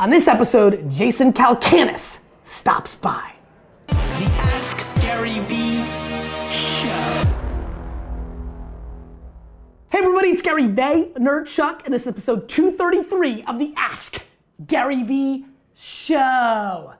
On this episode, Jason Calacanis stops by. The Ask Gary Vee Show. Hey everybody, it's Gary Vaynerchuk, and this is episode 233 of the Ask Gary Vee Show.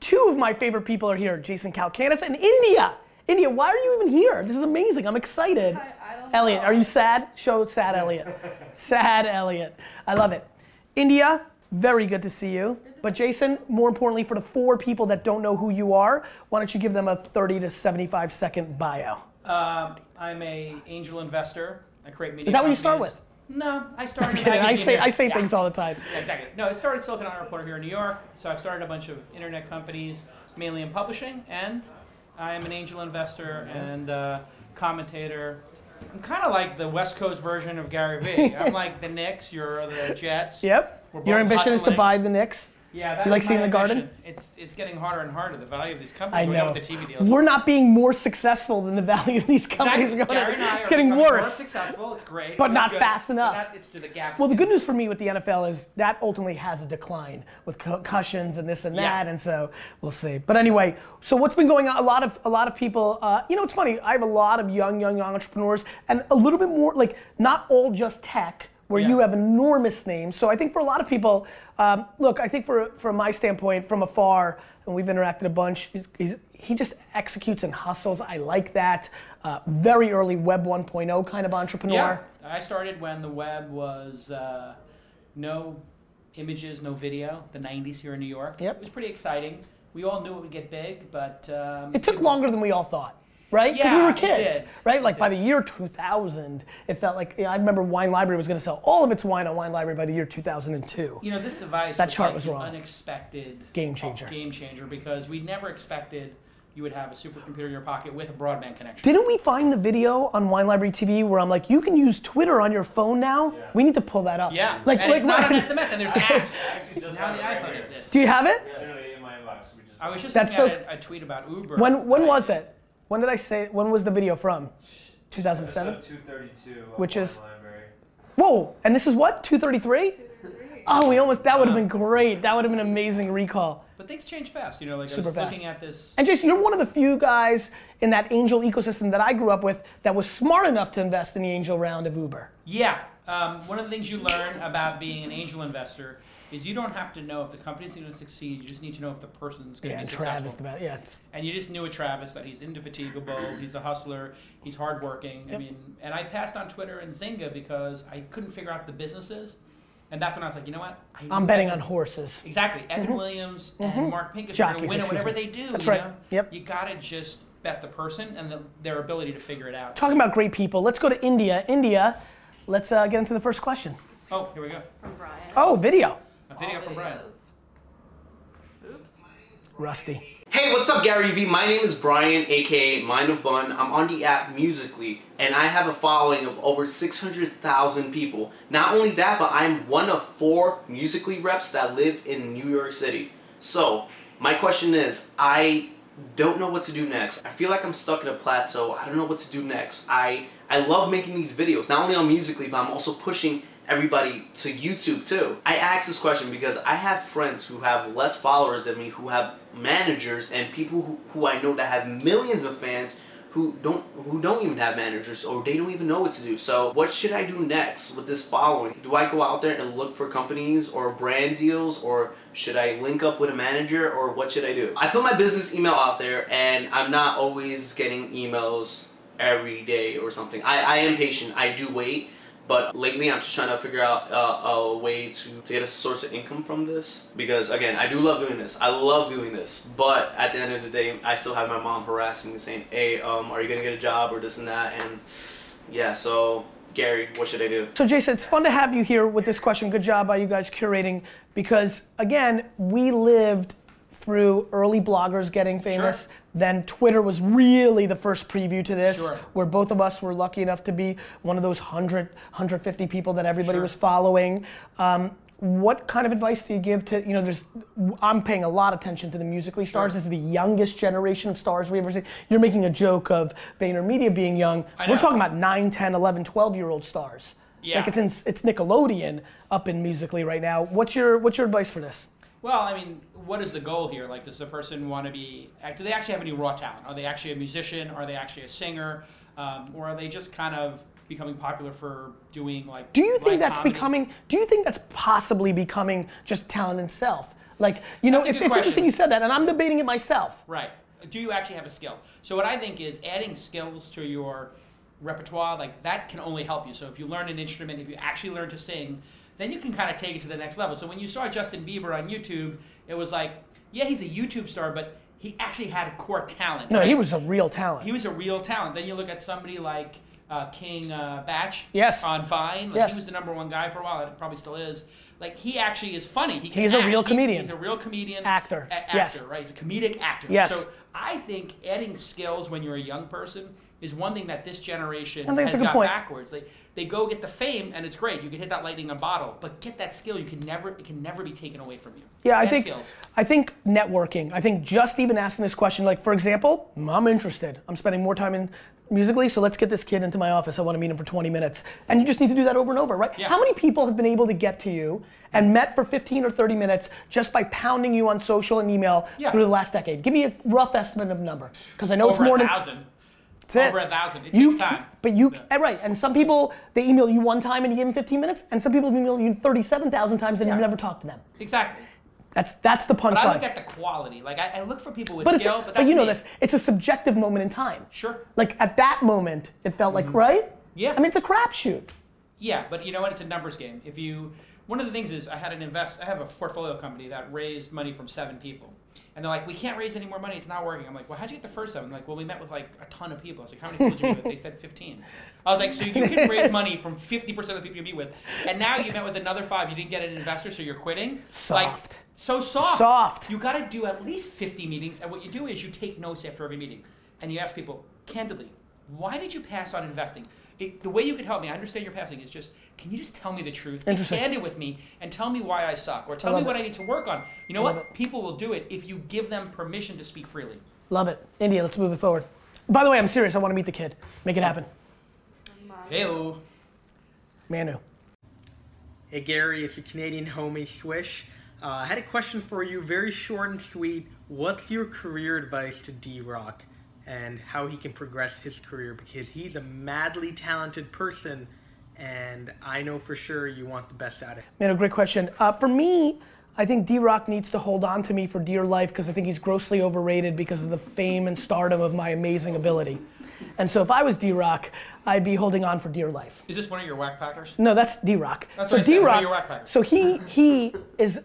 Two of my favorite people are here, Jason Calacanis and India. India, why are you even here? This is amazing. I'm excited. I- I don't Elliot, know. are you sad? Show sad Elliot. sad Elliot. I love it. India, very good to see you. But Jason, more importantly, for the four people that don't know who you are, why don't you give them a 30 to 75 second bio? Um, I'm a angel investor. I create media. Is that what you start with? No, I started. Kidding, I say. I say Yeah. things all the time. Yeah, exactly. No, I started Silicon Alley Reporter here in New York. So I've started a bunch of internet companies, mainly in publishing, and I am an angel investor and uh, commentator. I'm kind of like the West Coast version of Gary Vee. I'm like the Knicks, you're the Jets. Yep. Your ambition is to buy the Knicks. Yeah, that's You like seeing the garden? It's it's getting harder and harder. The value of these companies. We know. with the TV deals. We're not being more successful than the value of these companies Exactly. are Gary going. and I It's getting becoming More worse. successful. It's great, But it's not good, fast enough. not- it's to the gap. Well, the good news for me with the NFL is that ultimately has a decline with concussions and this and Yeah. that, and so we'll see. But anyway, so what's been going on? A lot of a lot of people. Uh, you know, it's funny. I have a lot of young, young young entrepreneurs, and a little bit more like not all just tech. Where you have enormous names, so I think for a lot of people, um, look, I think for from my standpoint, from afar, and we've interacted a bunch. He's, he's, he just executes and hustles. I like that. Uh, very early Web 1.0 kind of entrepreneur. Yeah, I started when the web was uh, no images, no video. The '90s here in New York. Yep. It was pretty exciting. We all knew it would get big, but um, It took people- longer than we all thought, right? Because we were kids, did. right? Like by the year 2000, it felt like you know, I remember Wine Library was going to sell all of its wine on Wine Library by the year 2002. You know, this device That was chart like was the wrong. unexpected Game changer. Oh, game changer because we never expected you would have a supercomputer in your pocket with a broadband connection. Didn't we find the video on Wine Library TV where I'm like, you can use Twitter on your phone now? We need to pull that up. yeah, Like, and like it's not right- an SMS, and there's apps. Actually, just now the it right iPhone here. exists. Do you have it? Literally in my inbox. We just I was just That's looking so- at a, a tweet about Uber. When when right? was it? When did I say? When was the video from? 2007. 232. Which is- Library. Whoa! And this is what 233? Oh, we almost. That would have been great. That would have been amazing recall. But things change fast. You know, like Super I was fast. looking at this. And Jason, you're one of the few guys in that angel ecosystem that I grew up with that was smart enough to invest in the angel round of Uber. Yeah. Um, one of the things you learn about being an angel investor is you don't have to know if the company's going to succeed. You just need to know if the person's going to and be Travis, successful. the yeah, it's, And you just knew with Travis that he's indefatigable, he's a hustler, he's hardworking. I mean, and I passed on Twitter and Zynga because I couldn't figure out the businesses. And that's when I was like, you know what? I I'm betting Evan- on horses. Exactly. Evan Williams and Mark Pincus are Jockeys, going to win at whatever me. they do. That's you right. Know? Yep. You got to just bet the person and the, their ability to figure it out. Talking about great people, let's go to India. India, let's uh, get into the first question. Oh, here we go. From Brian. Oh, video. A video All from Brian. Oops. Rusty. Hey, what's up, Gary V? My name is Brian, aka Mind of Bun. I'm on the app Musically, and I have a following of over 600,000 people. Not only that, but I'm one of four Musically reps that live in New York City. So, my question is, I don't know what to do next. I feel like I'm stuck in a plateau. I don't know what to do next. I I love making these videos, not only on Musically, but I'm also pushing everybody to YouTube too. I ask this question because I have friends who have less followers than me, who have managers and people who, who I know that have millions of fans who don't who don't even have managers or they don't even know what to do. So what should I do next with this following? Do I go out there and look for companies or brand deals or should I link up with a manager or what should I do? I put my business email out there and I'm not always getting emails every day or something. I, I am patient. I do wait. But lately, I'm just trying to figure out uh, a way to, to get a source of income from this. Because again, I do love doing this. I love doing this. But at the end of the day, I still have my mom harassing me saying, hey, um, are you going to get a job or this and that? And yeah, so Gary, what should I do? So Jason, it's fun to have you here with this question. Good job by you guys curating because again, we lived through early bloggers getting famous. Sure. Then Twitter was really the first preview to this, Sure. where both of us were lucky enough to be one of those 100, 150 people that everybody Sure. was following. Um, what kind of advice do you give to, you know, there's, I'm paying a lot of attention to the musically stars. Sure. This is the youngest generation of stars we ever see. You're making a joke of VaynerMedia being young. We're talking about 9, 10, 11, 12 year old stars. Yeah. Like it's in, it's Nickelodeon up in musically right now. What's your what's your advice for this? Well, I mean, what is the goal here? Like, does the person want to be? Do they actually have any raw talent? Are they actually a musician? Are they actually a singer? Um, or are they just kind of becoming popular for doing like? Do you think that's comedy? becoming? Do you think that's possibly becoming just talent itself? Like, you know, it's, it's interesting you said that, and I'm debating it myself. Right. Do you actually have a skill? So what I think is adding skills to your repertoire, like that can only help you. So if you learn an instrument, if you actually learn to sing, then you can kind of take it to the next level. So when you saw Justin Bieber on YouTube, it was like, yeah, he's a YouTube star, but he actually had a core talent. No, right? he was a real talent. he was a real talent. Then you look at somebody like uh, King uh, Bach Yes. on Vine. Like, Yes. He was the number one guy for a while, and probably still is. Like he actually is funny. He can He's a act. real He- comedian. he's a real comedian. Actor. A- actor, Yes. right? He's a comedic actor. Yes. So I think adding skills when you're a young person is one thing that this generation it's has got point. backwards. They they go get the fame and it's great. You can hit that lightning in a bottle, but get that skill. You can never it can never be taken away from you. Yeah, I think skills. I think networking. I think just even asking this question, like for example, I'm interested. I'm spending more time in musically, so let's get this kid into my office. I want to meet him for 20 minutes, and you just need to do that over and over, right? Yeah. How many people have been able to get to you and met for 15 or 30 minutes just by pounding you on social and email Yeah. through the last decade? Give me a rough estimate of number, because I know it's Over more a than That's it. Over a thousand. It you, takes time. But you, Yeah. eh, right, and some people they email you one time and you give them 15 minutes, and some people email you 37,000 times and Yeah. you've never talk to them. Exactly. That's that's the But I look at the quality. Like I, I look for people with But, skill. but, but, that's you know me. this. It's a subjective moment in time. Sure. Like at that moment, it felt like right. Mm-hmm. Yeah. I mean, it's a crapshoot. Yeah, but you know what? It's a numbers game. If you, one of the things is I had an invest. I have a portfolio company that raised money from seven people, and they're like, "We can't raise any more money. It's not working." I'm like, "Well, how'd you get the first seven?" Like, "Well, we met with like a ton of people." I was like, "How many people did you meet with?" They said 15. I was like, "So you can raise money from 50% of the people you meet with, and now you met with another five. You didn't get an investor, so you're quitting." Like, Soft. so soft. Soft. You got to do at least 50 meetings, and what you do is you take notes after every meeting, and you ask people candidly, "Why did you pass on investing?" It, the way you could help me, I understand you're passing, is just can you just tell me the truth? Be Interesting. candid with me and tell me why I suck, or tell me what it. I need to work on. You know love what? it. People will do it if you give them permission to speak freely. Love it. India, let's move it forward. By the way, I'm serious. I want to meet the kid. Make it happen. Hello. Manu. Hey Gary, it's a Canadian homie Swish. Uh, I had a question for you, very short and sweet. What's your career advice to D Rock and how he can progress his career? Because he's a madly talented person, and I know for sure you want the best out of him. Man, a great question. Uh, for me, I think D Rock needs to hold on to me for dear life because I think he's grossly overrated because of the fame and stardom of my amazing ability. And so if I was D Rock, I'd be holding on for dear life. Is this one of your whack packers? No, that's D Rock. That's so what I said, D one of Rock. your whack packers. So he he is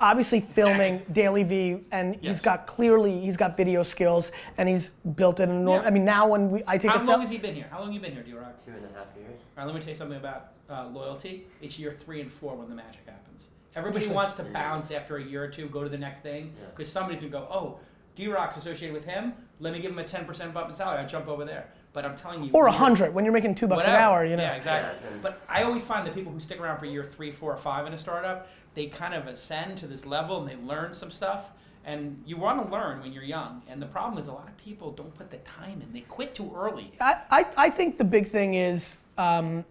obviously filming DailyVee, and he's got clearly he's got video skills, and he's built an enormous. Yeah. I mean, now when we I take How a long self. has he been here? How long have you been here, D-Rock? Two and a half years. All right, let me tell you something about uh, loyalty. It's year three and four when the magic happens. Everybody wants to bounce after a year or two, go to the next thing, Yeah. because somebody's gonna go, oh, D-Rock's associated with him. Let me give him a 10% bump in salary. I'll jump over there. But I'm telling you, or a hundred when you're making two bucks whatever. an hour, you know. Yeah, exactly. Yeah, But I always find that people who stick around for year three, four, or five in a startup, they kind of ascend to this level and they learn some stuff. And you want to learn when you're young. And the problem is a lot of people don't put the time in. They quit too early. I, I, I think the big thing is um,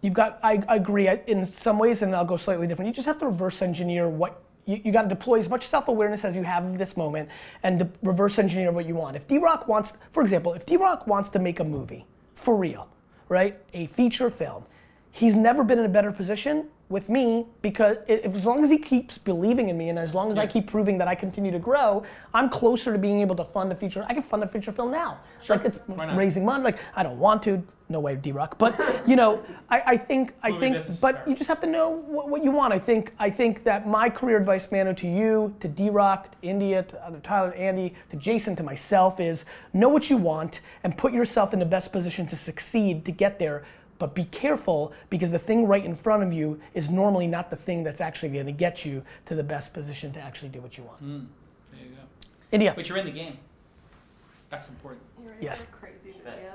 you've got, I, I agree I- in some ways, and I'll go slightly different. You just have to reverse engineer what, you, you got to deploy as much self awareness as you have in this moment and de- reverse engineer what you want. If D Rock wants, for example, if D Rock wants to make a movie, for real, right? A feature film, he's never been in a better position with me because if, as long as he keeps believing in me and as long as I keep proving that I continue to grow, I'm closer to being able to fund a feature. I can fund a feature film now. Like it's raising money. Like I don't want to. No way, D Rock. But you know, I, I think I Movie think. But hard. you just have to know what, what you want. I think I think that my career advice, Mano, to you, to D Rock, to India, to other Tyler, Andy, to Jason, to myself is know what you want and put yourself in the best position to succeed to get there. But be careful because the thing right in front of you is normally not the thing that's actually going to get you to the best position to actually do what you want. Mm, there you go. India, But you're in the game. That's important. You ready Yes. crazy video?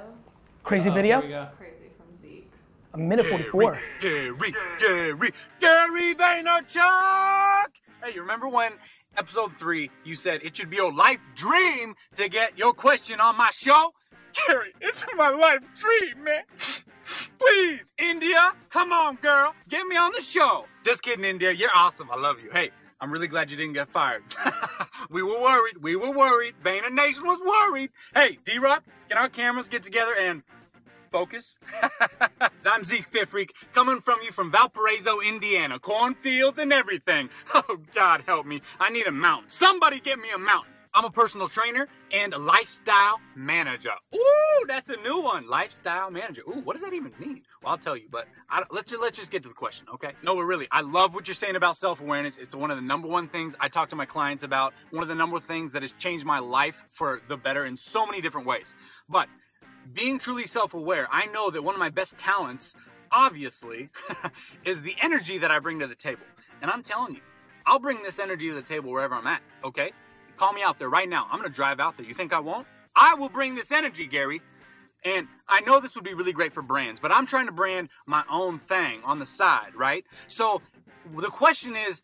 crazy Uh-oh, video. Here we go. Crazy from Zeke. A minute 44. Gary, Gary, Gary Vaynerchuk. Hey, you remember when episode three you said it should be your life dream to get your question on my show? Gary, it's my life dream, man. Please, India, come on, girl, get me on the show. Just kidding, India. You're awesome. I love you. Hey, I'm really glad you didn't get fired. we were worried. We were worried. Vayner Nation was worried. Hey, D Rock, can our cameras get together and focus? I'm Zeke Fit Freak, coming from you from Valparaiso, Indiana. Cornfields and everything. Oh, God help me. I need a mountain. Somebody get me a mountain. I'm a personal trainer and a lifestyle manager. Ooh, that's a new one. Lifestyle manager. Ooh, what does that even mean? Well, I'll tell you, but I, let's, ju- let's just get to the question, okay? No, but really, I love what you're saying about self awareness. It's one of the number one things I talk to my clients about, one of the number one things that has changed my life for the better in so many different ways. But being truly self aware, I know that one of my best talents, obviously, is the energy that I bring to the table. And I'm telling you, I'll bring this energy to the table wherever I'm at, okay? Call me out there right now. I'm gonna drive out there. You think I won't? I will bring this energy, Gary. And I know this would be really great for brands, but I'm trying to brand my own thing on the side, right? So the question is,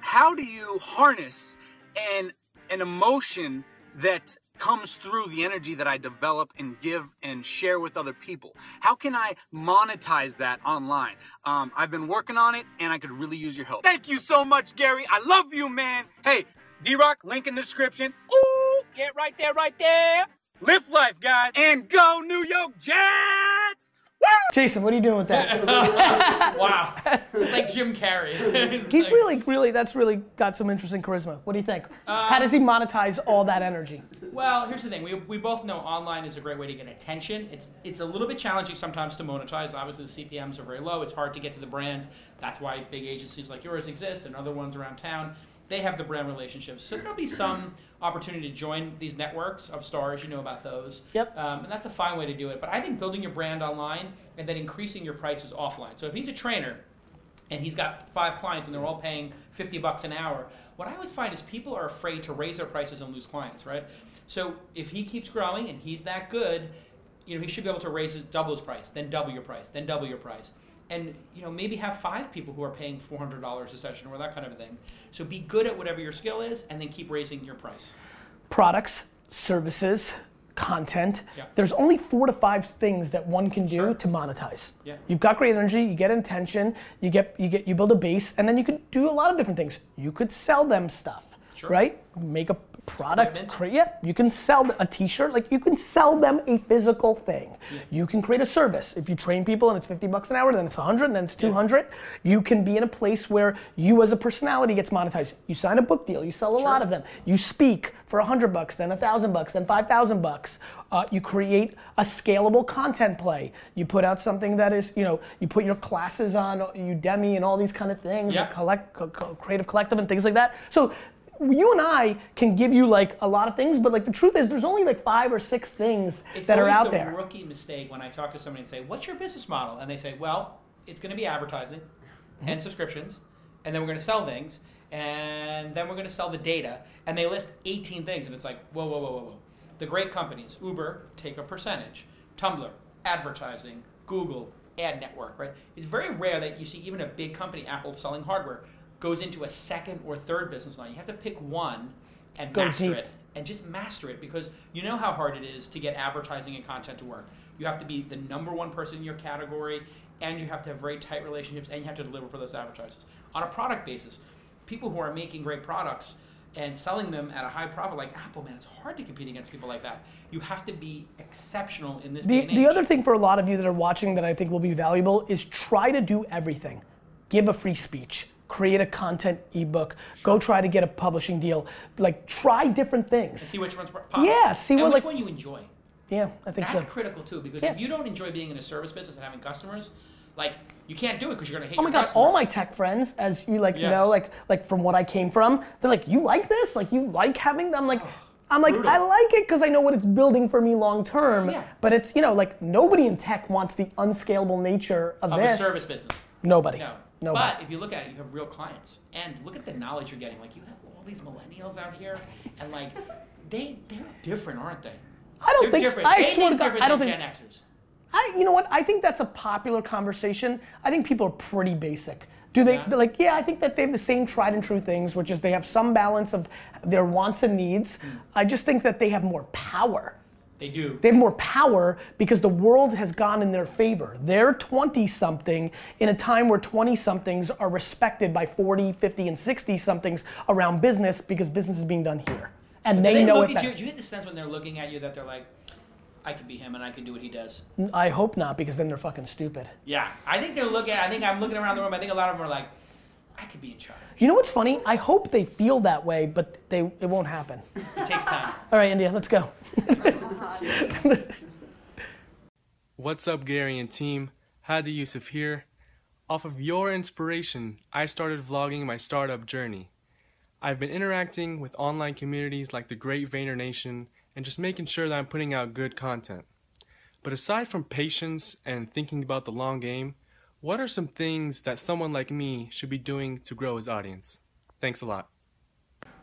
how do you harness an an emotion that comes through the energy that I develop and give and share with other people? How can I monetize that online? Um, I've been working on it, and I could really use your help. Thank you so much, Gary. I love you, man. Hey, D Rock, link in the description. Ooh, get right there, right there. Live life, guys, and go New York Jets! Woo! Jason, what are you doing with that? Wow. it's like Jim Carrey. He's Like- really, really, that's really got some interesting charisma. What do you think? How does he um, monetize all that energy? Well, here's the thing. We, we both know online is a great way to get attention. It's it's a little bit challenging sometimes to monetize. Obviously, the CPMS are very low. It's hard to get to the brands. That's why big agencies like yours exist and other ones around town. They have the brand relationships. So there'll be some opportunity to join these networks of stars. You know about those. Yep. Um, and that's a fine way to do it. But I think building your brand online and then increasing your prices offline. So if he's a trainer and he's got five clients and they're all paying 50 bucks an hour what i always find is people are afraid to raise their prices and lose clients right so if he keeps growing and he's that good you know he should be able to raise his double his price then double your price then double your price and you know maybe have five people who are paying $400 a session or that kind of a thing so be good at whatever your skill is and then keep raising your price Products, services, content. Yeah. There's only four to five things that one can do to monetize. Yeah. You've got great energy, you get intention, you get you get you build a base, and then you could do a lot of different things. You could sell them stuff, Sure. right? Make a product, create. Yeah, you can sell a T-shirt. Like you can sell them a physical thing. You can create a service. If you train people and it's 50 bucks an hour, then it's 100, then it's 200. You can be in a place where you as a personality gets monetized. You sign a book deal. You sell a lot of them. You speak for 100 bucks, then 1,000 bucks, then 5,000 bucks. Uh, you create a scalable content play. You put out something that is, you know, you put your classes on Udemy and all these kind of things, Yeah. like collect, co- co- creative collective and things like that. So you and I can give you like a lot of things, but like the truth is, there's only like five or six things It's that are out the there. It's a rookie mistake when I talk to somebody and say, "What's your business model?" and they say, "Well, it's going to be advertising Mm-hmm. and subscriptions, and then we're going to sell things, and then we're going to sell the data." And they list 18 things, and it's like, whoa, whoa, whoa, whoa, whoa. The great companies, Uber, take a percentage. Tumblr, advertising. Google, ad network. Right? It's very rare that you see even a big company, Apple, selling hardware, goes into a second or third business line. You have to pick one and Go master deep. it and just master it because you know how hard it is to get advertising and content to work. You have to be the number one person in your category, and you have to have very tight relationships, and you have to deliver for those advertisers. On a product basis, people who are making great products and selling them at a high profit, like Apple, man, it's hard to compete against people like that. You have to be exceptional in this day The, and age. the other thing for a lot of you that are watching that I think will be valuable is try to do everything. Give a free speech, create a content ebook, go try to get a publishing deal. Like try different things. see which one's pop. Yeah, see and what, which like- one you enjoy. Yeah, I think That's so. critical too, because Yeah. if you don't enjoy being in a service business and having customers, like you can't do it because you're gonna hate Oh my god, all my tech friends, as you like, you Yeah. know, like like from what I came from, they're like, you like this? Like you like having them? Like, I'm like, brutal. I like it because I know what it's building for me long term. Yeah. But it's you know like nobody in tech wants the unscalable nature of, of this. a service business. Nobody. No. Nobody. But if you look at it, you have real clients, and look at the knowledge you're getting. Like you have all these millennials out here, and like they they're different, aren't they? I don't They're think. different. I they swear to God, different I don't than think. Gen Xers. I, you know what? I think that's a popular conversation. I think people are pretty basic. Do they Yeah. like? Yeah, I think that they have the same tried and true things, which is they have some balance of their wants and needs. Hmm. I just think that they have more power. They do. They have more power because the world has gone in their favor. They're 20 something in a time where 20 somethings are respected by 40, 50, and 60 somethings around business because business is being done here. And they, they know look it at you. Do you get the sense when they're looking at you that they're like, I could be him and I can do what he does? I hope not because then they're fucking stupid. Yeah, I think they're looking. I think I'm looking around the room. I think a lot of them are like, I could be in charge. You know what's funny? I hope they feel that way, but they it won't happen. It takes time. All right, India, let's go. What's up, Gary and team? Hadi Yusuf here. Off of your inspiration, I started vlogging my startup journey. I've been interacting with online communities like the Great Vayner Nation and just making sure that I'm putting out good content. But aside from patience and thinking about the long game, what are some things that someone like me should be doing to grow his audience? Thanks a lot.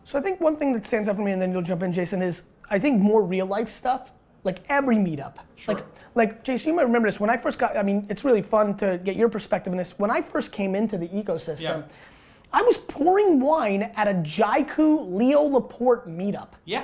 So I think one thing that stands out for me, and then you'll jump in, Jason, is I think more real life stuff. Like every meetup. Sure. Like, like Jason, you might remember this. When I first got, I mean, it's really fun to get your perspective on this. When I first came into the ecosystem, Yeah. I was pouring wine at a Jaiku Leo Laporte meetup. Yeah,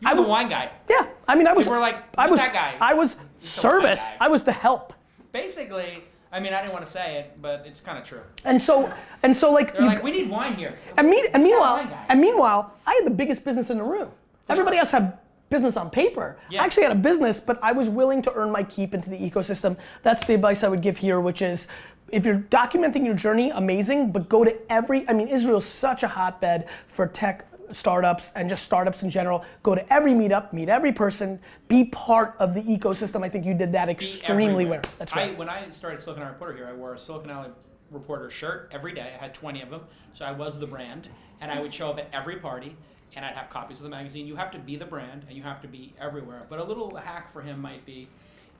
you're I the would- wine guy. Yeah, I mean, I was. People were like, I was that guy?" I was the wine service. I was the help. Basically, I mean, I didn't want to say it, but it's kind of true. And so, and so, like, They're you- like, we need wine here. And, mean, and meanwhile, and meanwhile, I had the biggest business in the room. Everybody else had business on paper. Yeah. I actually had a business, but I was willing to earn my keep into the ecosystem. That's the advice I would give here, which is if you're documenting your journey, amazing, but go to every, I mean, Israel's such a hotbed for tech startups and just startups in general. Go to every meetup, meet every person, be part of the ecosystem. I think you did that extremely well. That's I, right. when I started Silicon Alley Reporter here, I wore a Silicon Alley Reporter shirt every day. I had 20 of them, so I was the brand, and I would show up at every party, and I'd have copies of the magazine. You have to be the brand, and you have to be everywhere. But a little hack for him might be.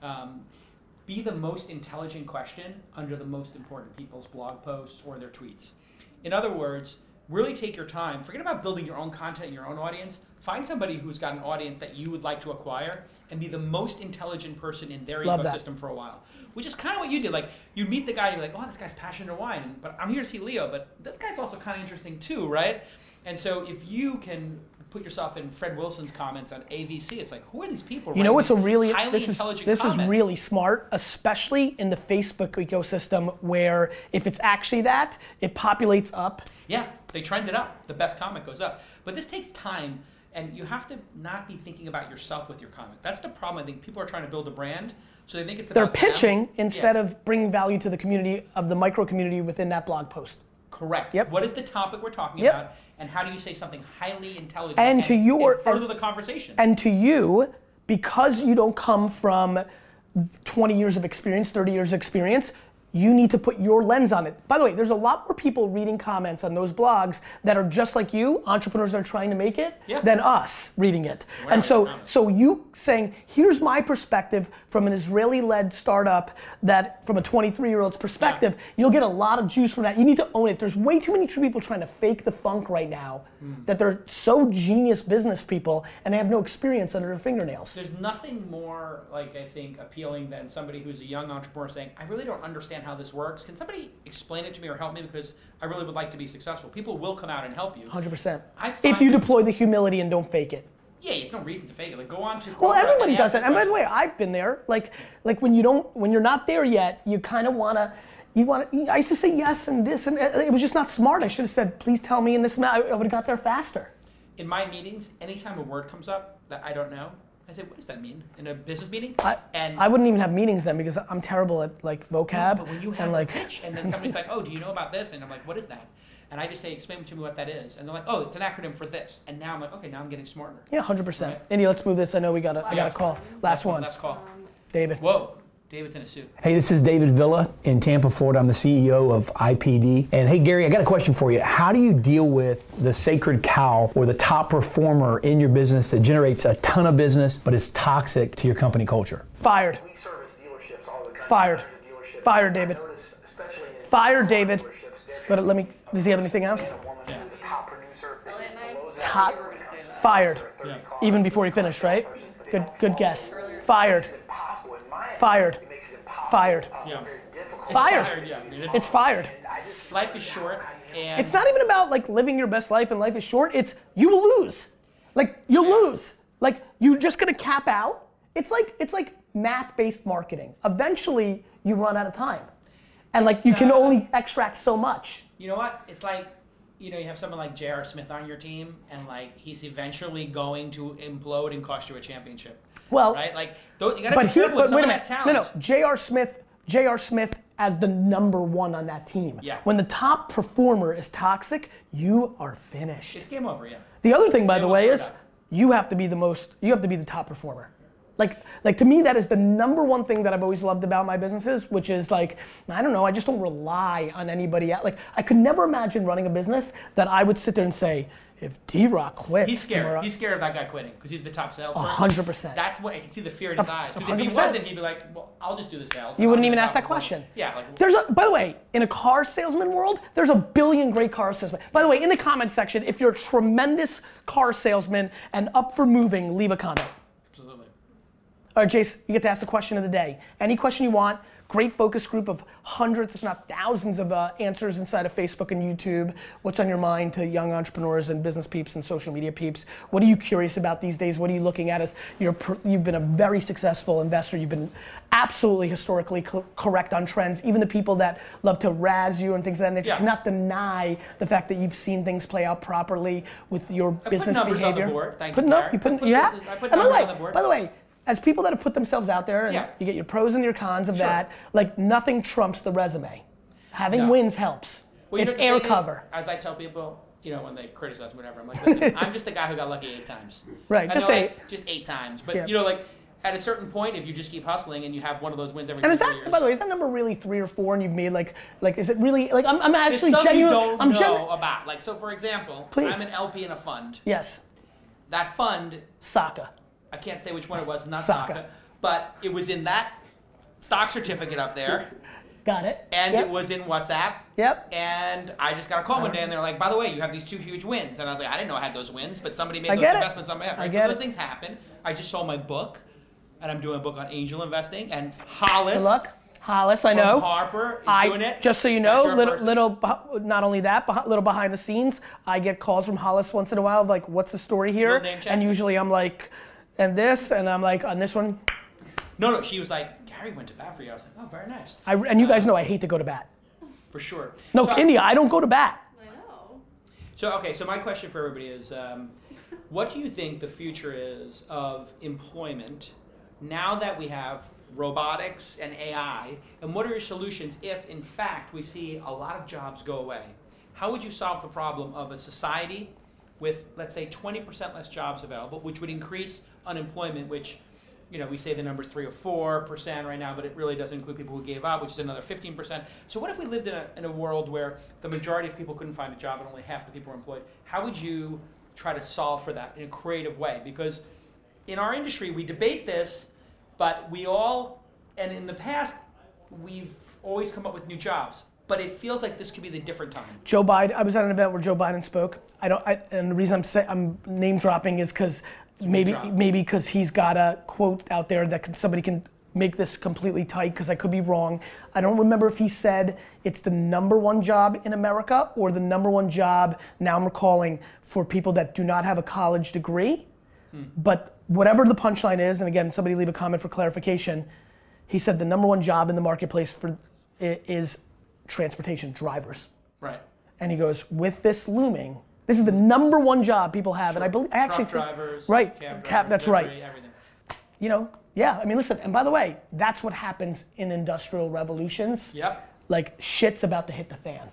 Um, be the most intelligent question under the most important people's blog posts or their tweets. In other words, really take your time. Forget about building your own content and your own audience. Find somebody who's got an audience that you would like to acquire and be the most intelligent person in their Love that. ecosystem for a while. Which is kind of what you did. Like you meet the guy, and you're like, oh, this guy's passionate to wine, but I'm here to see Leo. But this guy's also kind of interesting too, right? And so if you can put yourself in Fred Wilson's comments on AVC, it's like, who are these people? You know what's a really highly this is this is really smart, especially in the Facebook ecosystem where if it's actually that, it populates up. Yeah, they trend it up. The best comment goes up. But this takes time, and you have to not be thinking about yourself with your comment. That's the problem. I think people are trying to build a brand, so they think it's They're about them. pitching instead Yeah, of bringing value to the community of the micro community within that blog post. correct. Yep. What is the topic we're talking Yep. about, and how do you say something highly intelligent And to your- and further and- the conversation? And to you, because you don't come from 20 years of experience, 30 years of experience, you need to put your lens on it. By the way, there's a lot more people reading comments on those blogs that are just like you, entrepreneurs that are trying to make it, Yeah. than us reading it. And so, so you saying, here's my perspective from an Israeli-led startup that, from a 23-year-old's perspective, you'll get a lot of juice from that. You need to own it. There's way too many people trying to fake the funk right now Hmm. that they're so genius business people and they have no experience under their fingernails. There's nothing more like I think appealing than somebody who's a young entrepreneur saying, "I really don't understand how this works. Can somebody explain it to me or help me because I really would like to be successful." People will come out and help you. 100%. I If you deploy the humility and don't fake it. Yeah, there's no reason to fake it. Like go on to Well, everybody does it. And by the way. I've been there. Like, like when you don't, when you're not there yet, you kind of want to. You want to. I used to say yes and this, and it it was just not smart. I should have said, "Please tell me." And this, and that. I would have got there faster. in my meetings, anytime a word comes up that I don't know, I said, "What does that mean?" In a business meeting, I, and I wouldn't even have meetings then because I'm terrible at like vocab But when you have and a like. pitch, and then somebody's like, "Oh, do you know about this?" and I'm like, "What is that?" And I just say, "Explain to me what that is," and they're like, "Oh, it's an acronym for this." And now I'm like, "Okay, now I'm getting smarter." Yeah, hundred percent. Right. Indy, let's move this. I know we got a, I got a call. Last one, Last call. David. Whoa, David's in a suit. Hey, this is David Villa in Tampa, Florida. I'm the CEO of IPD. And hey, Gary, I got a question for you. How do you deal with the sacred cow or the top performer in your business that generates a ton of business, but it's toxic to your company culture? Fired. We service dealerships all the country. Fired. hundreds of dealerships. Fired, David. notice, especially in Fired, David. But let me. Does he have anything else? a woman who's a top producer that just blows out Top. every customer Fired. or 30 cars. Even before he finished, right? Good. Good guess. through. Fired. Fired. It makes it impossible. Fired. Yeah. Very difficult. Fired. Fired, yeah. I mean, It's fired. And I just life is short, and It's not even about like living your best life and life is short. It's you will lose. Like you'll lose. Like you're just gonna cap out it's like it's like math-based marketing. Eventually, you run out of time, and like you can uh, only extract so much. You know what? It's like, you know, you have someone like J.R. Smith on your team, and like he's eventually going to implode and cost you a championship. Well, right? Like, don't, you got to but be he, careful with some of that No, talent. no. J.R. Smith, J.R. Smith as the number one on that team. Yeah. When the top performer is toxic, you are finished. It's game over, yeah. The other thing, by They the way, is you have to be the most. You have to be the top performer. Like, like to me, that is the number one thing that I've always loved about my businesses, which is like, I don't know, I just don't rely on anybody. Else. Like, I could never imagine running a business that I would sit there and say, if D Rock quits, He's scared. He's scared of that guy quitting because he's the top salesperson. A hundred percent. That's what I can see the fear in his eyes. Because if he wasn't, he'd be like, "Well, I'll just do the sales." You wouldn't even ask that performer." question. Yeah, like There's a, by the way, in a car salesman world, there's a billion great car salesmen. By the way, in the comment section, if you're a tremendous car salesman and up for moving, leave a comment. absolutely. All right, Jace, you get to ask the question of the day. Any question you want. Great focus group of hundreds, if not thousands, of uh, answers inside of Facebook and YouTube. What's on your mind to young entrepreneurs and business peeps and social media peeps? What are you curious about these days? What are you looking at as you're, you've been a very successful investor. You've been absolutely historically co- correct on trends. Even the people that love to razz you and things of that nature Yeah. cannot deny the fact that you've seen things play out properly with your put business numbers on the behavior. board. Thank Put you, no- you put, I put have. business- I put and by the way, on the board. by the way, as people that have put themselves out there, and Yeah. you get your pros and your cons of Sure. that. Like nothing trumps the resume. Having No. wins helps. Well, it's know, air thing is, cover. as I tell people, you know, when they criticize whatever, I'm like, listen, I'm just a guy who got lucky eight times. Right, And just they're eight. like, just eight times. But Yeah. you know, like at a certain point, if you just keep hustling and you have one of those wins every time. And is that, years, by the way, is that number really three or four? And you've made like, like, is it really like? I'm, I'm actually genuine. you don't I'm know genu- about. Like, so for example, Please. I'm an LP in a fund. Yes, That fund, Sacca. I can't say which one it was, not Sacca. Sacca, but it was in that stock certificate up there, Got it. and Yep. it was in WhatsApp. Yep. And I just got a call one day, and they're like, "By the way, you have these two huge wins." And I was like, "I didn't know I had those wins, but somebody made I those get it. investments on my behalf." I Right? get so those it. things happen. I just sold my book, and I'm doing a book on angel investing. And Hollis Good luck. Hollis, I know. Harper is I doing it. just so you know, little, person. little, not only that, but little behind the scenes, I get calls from Hollis once in a while, of like, "What's the story here?" And usually I'm like, "And this," and I'm like, "On this one." No, no, she was like, "Gary went to bat for you." I was like, "Oh, very nice." I, and you guys know I hate to go to bat. For sure. No, So- India, I don't go to bat. I know. So okay, so my question for everybody is, um, what do you think the future is of employment now that we have robotics and AI, and what are your solutions if, in fact, we see a lot of jobs go away? How would you solve the problem of a society with, let's say, 20% less jobs available, which would increase unemployment, which you know, we say the number's three or four percent right now, but it really doesn't include people who gave up, which is another 15 percent. So what if we lived in a, in a world where the majority of people couldn't find a job and only half the people were employed? How would you try to solve for that in a creative way? Because in our industry, we debate this, but we all, and in the past, we've always come up with new jobs. But it feels like this could be the different time. Joe Biden. I was at an event where Joe Biden spoke. I don't. I, and the reason I'm say, I'm name dropping is because maybe maybe because he's got a quote out there that can, somebody can make this completely tight because I could be wrong. I don't remember if he said it's the number one job in America or the number one job. Now I'm recalling for people that do not have a college degree. But whatever the punchline is, and again, somebody leave a comment for clarification. He said the number one job in the marketplace for is transportation drivers. Right. And he goes, with this looming, this is the number one job people have, and I believe I actually Truck drivers, right, cab cap, that's right. Everything. You know, yeah. I mean, listen, and by the way, that's what happens in industrial revolutions. Yep. Like shit's about to hit the fan.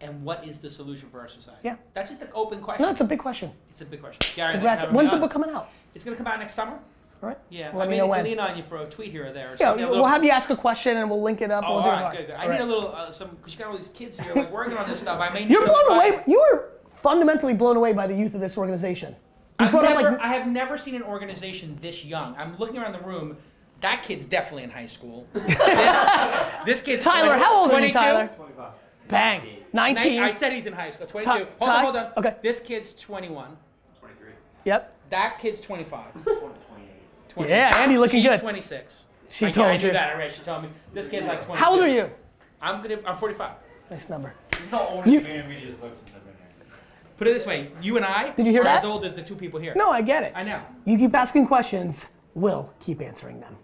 And what is the solution for our society? Yeah. That's just an open question. No, it's a big question. It's a big question. Gary, Congrats. thanks for having When's the book coming out? It's going to come out next summer. All right. Yeah. Let I me may know to when. lean on you for a tweet here or there. Or Yeah, something, we'll little- have you ask a question and we'll link it up. Oh, we'll all do it. good, good. I All need right. a little, uh, some, because you got all these kids here, like working on this stuff. I may need You're blown advice. away. You were fundamentally blown away by the youth of this organization. I've never, like- I have never seen an organization this young. I'm looking around the room. That kid's definitely in high school. this, this kid's Tyler, 20 how old are you, 22? Tyler? Bang. 19. I said he's in high school. 22. Ty- hold Ty? on, hold on. Okay. This kid's 21. 23. Yep. That kid's 25. 20. Yeah, Andy looking She's good. 26. She I, told I knew you. that already. She told me. This kid's like 20. How old are you? I'm gonna. I'm 45. Nice number. This is how old You- VaynerMedia's looked since I've been here. Put it this way: you and I Did you hear are that? as old as the two people here. No, I get it. I know. You keep asking questions, we'll keep answering them.